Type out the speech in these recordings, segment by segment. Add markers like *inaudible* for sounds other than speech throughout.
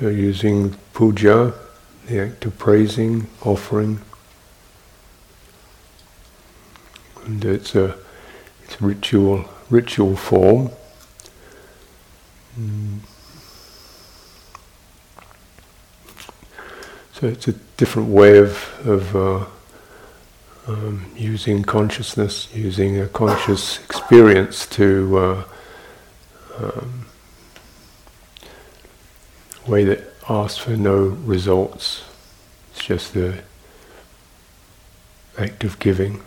So using puja, the act of praising, offering, and it's a it's a ritual ritual form. Mm. So it's a different way of of uh, um, using consciousness, using a conscious experience to uh, um, way that asks for no results. It's just the act of giving,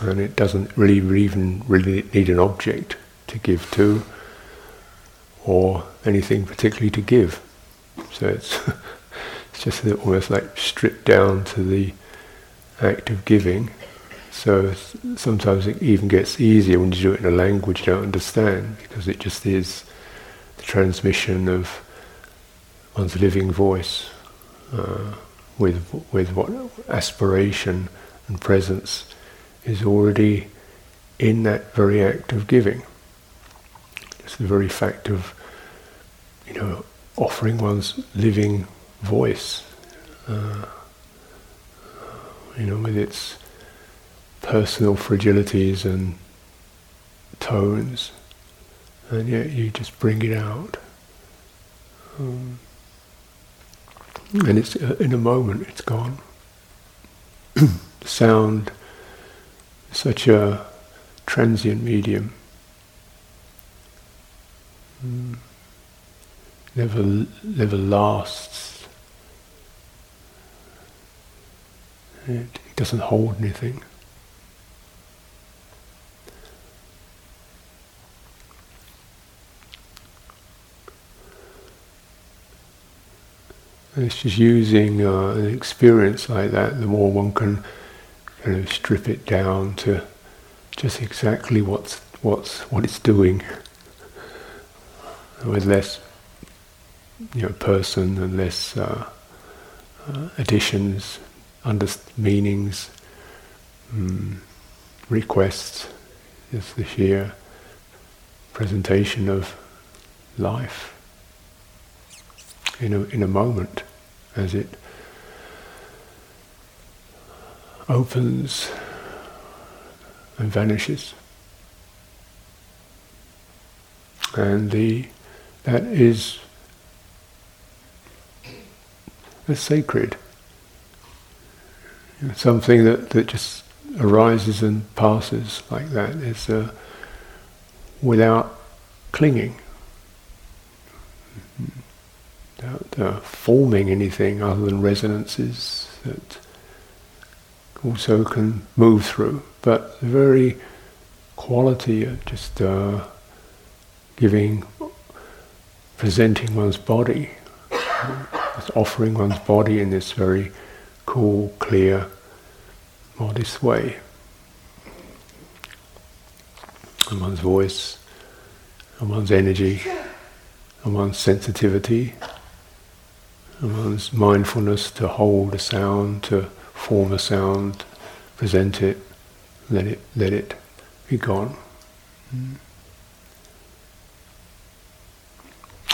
and it doesn't really even really need an object to give to, or anything particularly to give. So it's *laughs* it's just almost like stripped down to the act of giving. So sometimes it even gets easier when you do it in a language you don't understand because it just is the transmission of one's living voice uh, with with what aspiration and presence is already in that very act of giving. It's the very fact of you know offering one's living voice. Uh, you know, with its personal fragilities and tones, and yet you just bring it out. Um, and it's uh, in a moment, it's gone. *clears throat* Sound, is such a transient medium. Mm. Never, never lasts. It, doesn't hold anything. It's just using uh, an experience like that, the more one can kind of strip it down to just exactly what's what's what it's doing, *laughs* with less you know person and less uh, uh, additions, under meanings, um, requests, is the sheer presentation of life in a, in a moment as it opens and vanishes. And the that is a sacred something that, that just arises and passes like that is uh, without clinging, without uh, forming anything other than resonances that also can move through. But the very quality of just uh, giving, presenting one's body, offering one's body in this very cool, clear, modest way. And one's voice, and one's energy, and one's sensitivity, one's mindfulness to hold a sound, to form a sound, present it, let it let it be gone. Mm.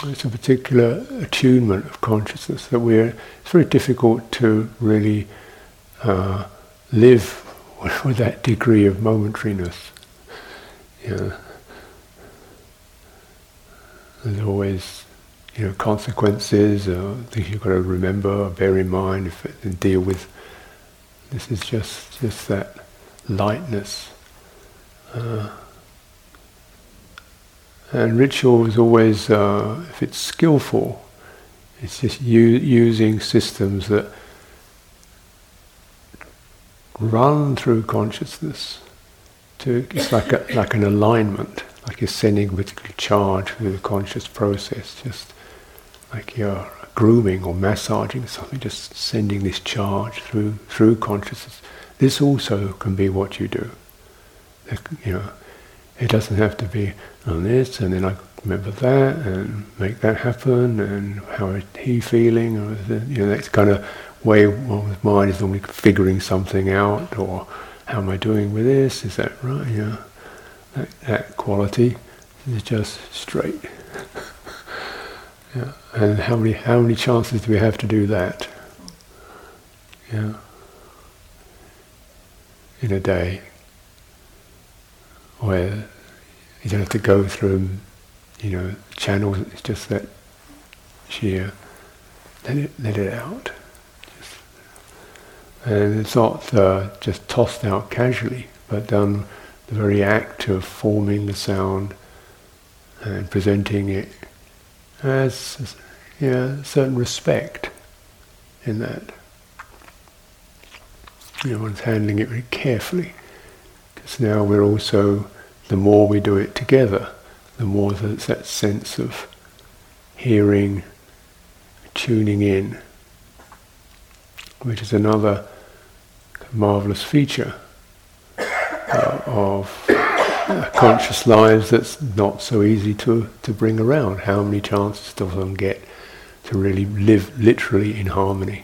It's a particular attunement of consciousness that we're. It's very difficult to really uh, live *laughs* with that degree of momentariness. You there's always, you know, consequences, uh, things you've got to remember, bear in mind, if, and deal with. This is just just that lightness. Uh, and ritual is always, uh, if it's skillful, it's just u- using systems that run through consciousness. To it's like a, like an alignment, like you're sending a particular charge through the conscious process, just like you're grooming or massaging something, just sending this charge through through consciousness. This also can be what you do. You know, it doesn't have to be on this, and then I remember that, and make that happen, and how is he feeling, or you know, that's kind of way one's mind is normally figuring something out, or how am I doing with this? Is that right? You know, that, that quality is just straight. *laughs* Yeah. And how many how many chances do we have to do that? Yeah. In a day, where you don't have to go through, you know, channels. It's just that sheer let it let it out, just, and it's not uh, just tossed out casually, but done the very act of forming the sound and presenting it as yeah, certain respect in that. You know, one's handling it very carefully. Because now we're also, the more we do it together, the more there's that sense of hearing, tuning in, which is another marvelous feature uh, of conscious lives that's not so easy to, to bring around. How many chances does one get to really live literally in harmony?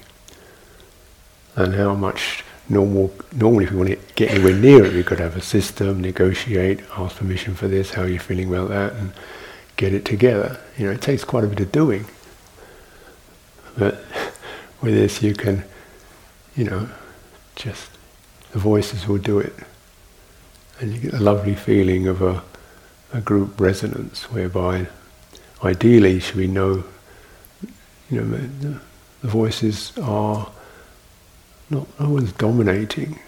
And how much normal normally if you want to get anywhere near it you've got to have a system, negotiate, ask permission for this, how are you feeling about that and get it together. You know, it takes quite a bit of doing. But *laughs* with this you can, you know, just the voices will do it and you get a lovely feeling of a, a group resonance whereby ideally should we know you know the, the voices are not no one's dominating.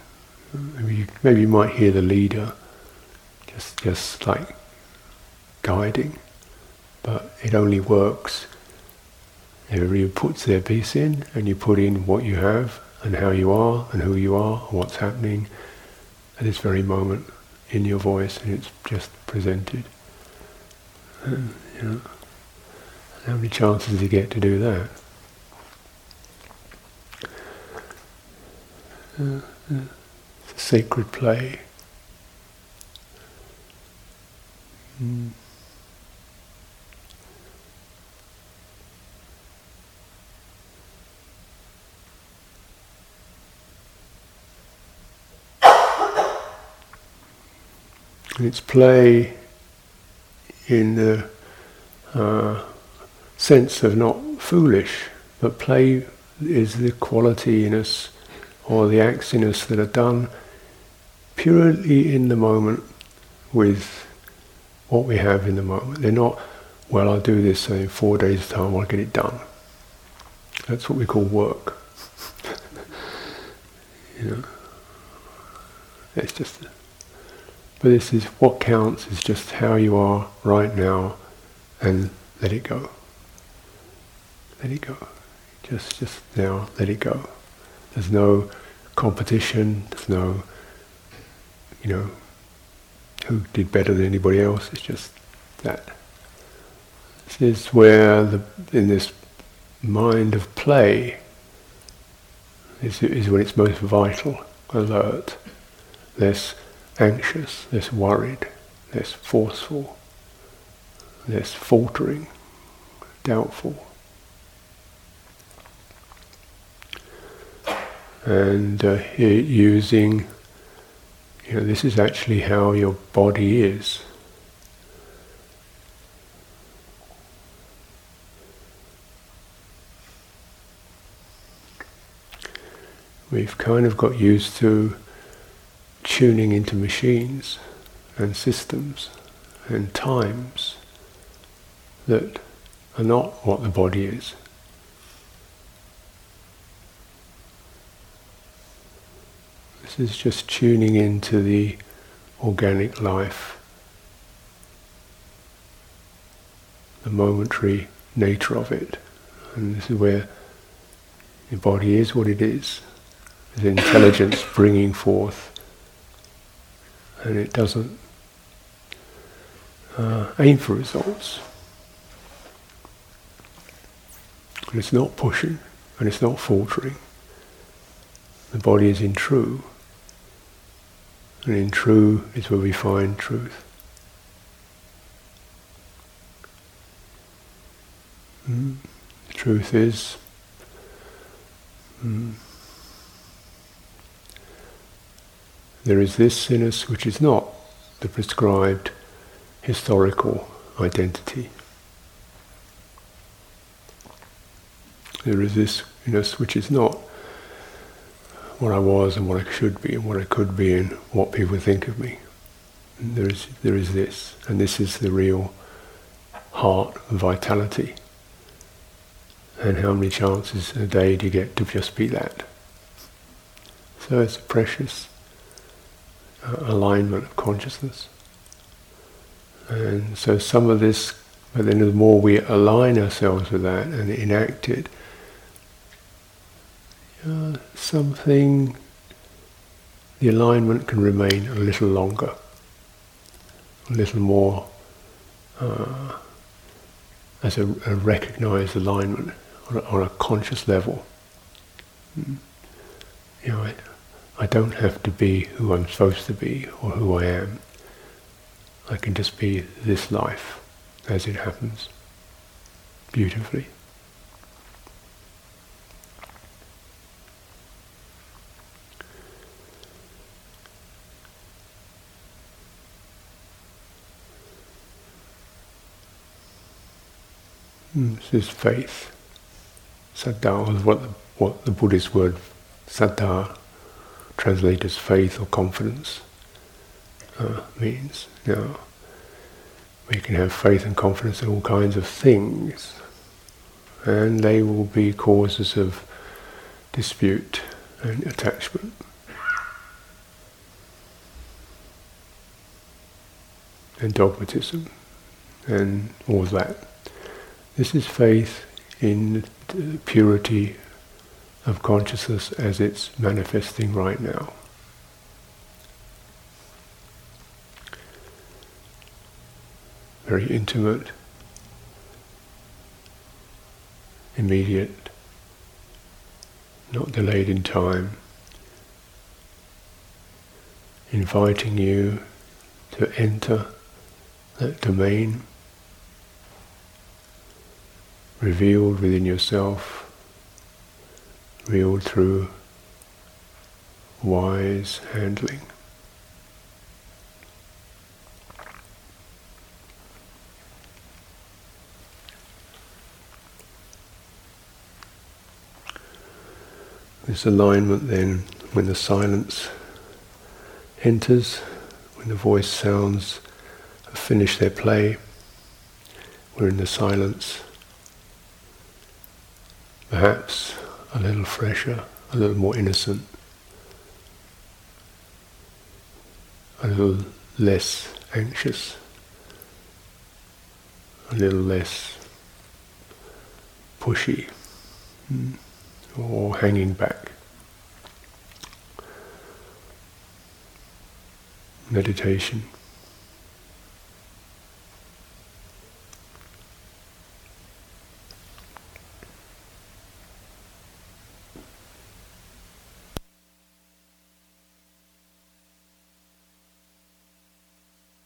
Maybe you, maybe you might hear the leader just just like guiding but it only works everybody puts their piece in and you put in what you have and how you are and who you are and what's happening at this very moment in your voice and it's just presented. And, you know, how many chances do you get to do that? Uh, uh, it's a sacred play. Mm. Its play in the uh, sense of not foolish, but play is the quality in us or the acts in us that are done purely in the moment with what we have in the moment. They're not, well, I'll do this in four days' time, I'll get it done. That's what we call work. *laughs* you know, it's just. But this is what counts is just how you are right now and let it go. Let it go. Just just now let it go. There's no competition, there's no you know who did better than anybody else, it's just that. This is where the in this mind of play is, is when it's most vital, alert, less anxious, less worried, less forceful, less faltering, doubtful. And uh, using, you know, this is actually how your body is. We've kind of got used to tuning into machines and systems and times that are not what the body is. This is just tuning into the organic life, the momentary nature of it. And this is where the body is what it is. There's intelligence bringing forth and it doesn't uh, aim for results. And it's not pushing and it's not faltering. The body is in true. And in true is where we find truth. Mm. The truth is mm, there is this in us which is not the prescribed historical identity. There is this, in us which is not what I was and what I should be and what I could be and what people think of me. There is there is this, and this is the real heart vitality. And how many chances a day do you get to just be that? So it's precious alignment of consciousness. And so some of this, but then the more we align ourselves with that and enact it, uh, something, the alignment can remain a little longer, a little more uh, as a, a recognized alignment on a, on a conscious level. Mm. You know, I, don't have to be who I'm supposed to be or who I am. I can just be this life as it happens beautifully. Hmm, this is faith. Saddha is what the, what the Buddhist word saddha translated as faith or confidence uh, means. Now, we can have faith and confidence in all kinds of things, and they will be causes of dispute and attachment. And dogmatism, and all that. This is faith in the purity of consciousness as it's manifesting right now. Very intimate, immediate, not delayed in time, inviting you to enter that domain revealed within yourself, revealed through wise handling. This alignment then, when the silence enters, when the voice sounds have finished their play, we're in the silence perhaps a little fresher, a little more innocent, a little less anxious, a little less pushy hmm, or hanging back. Meditation.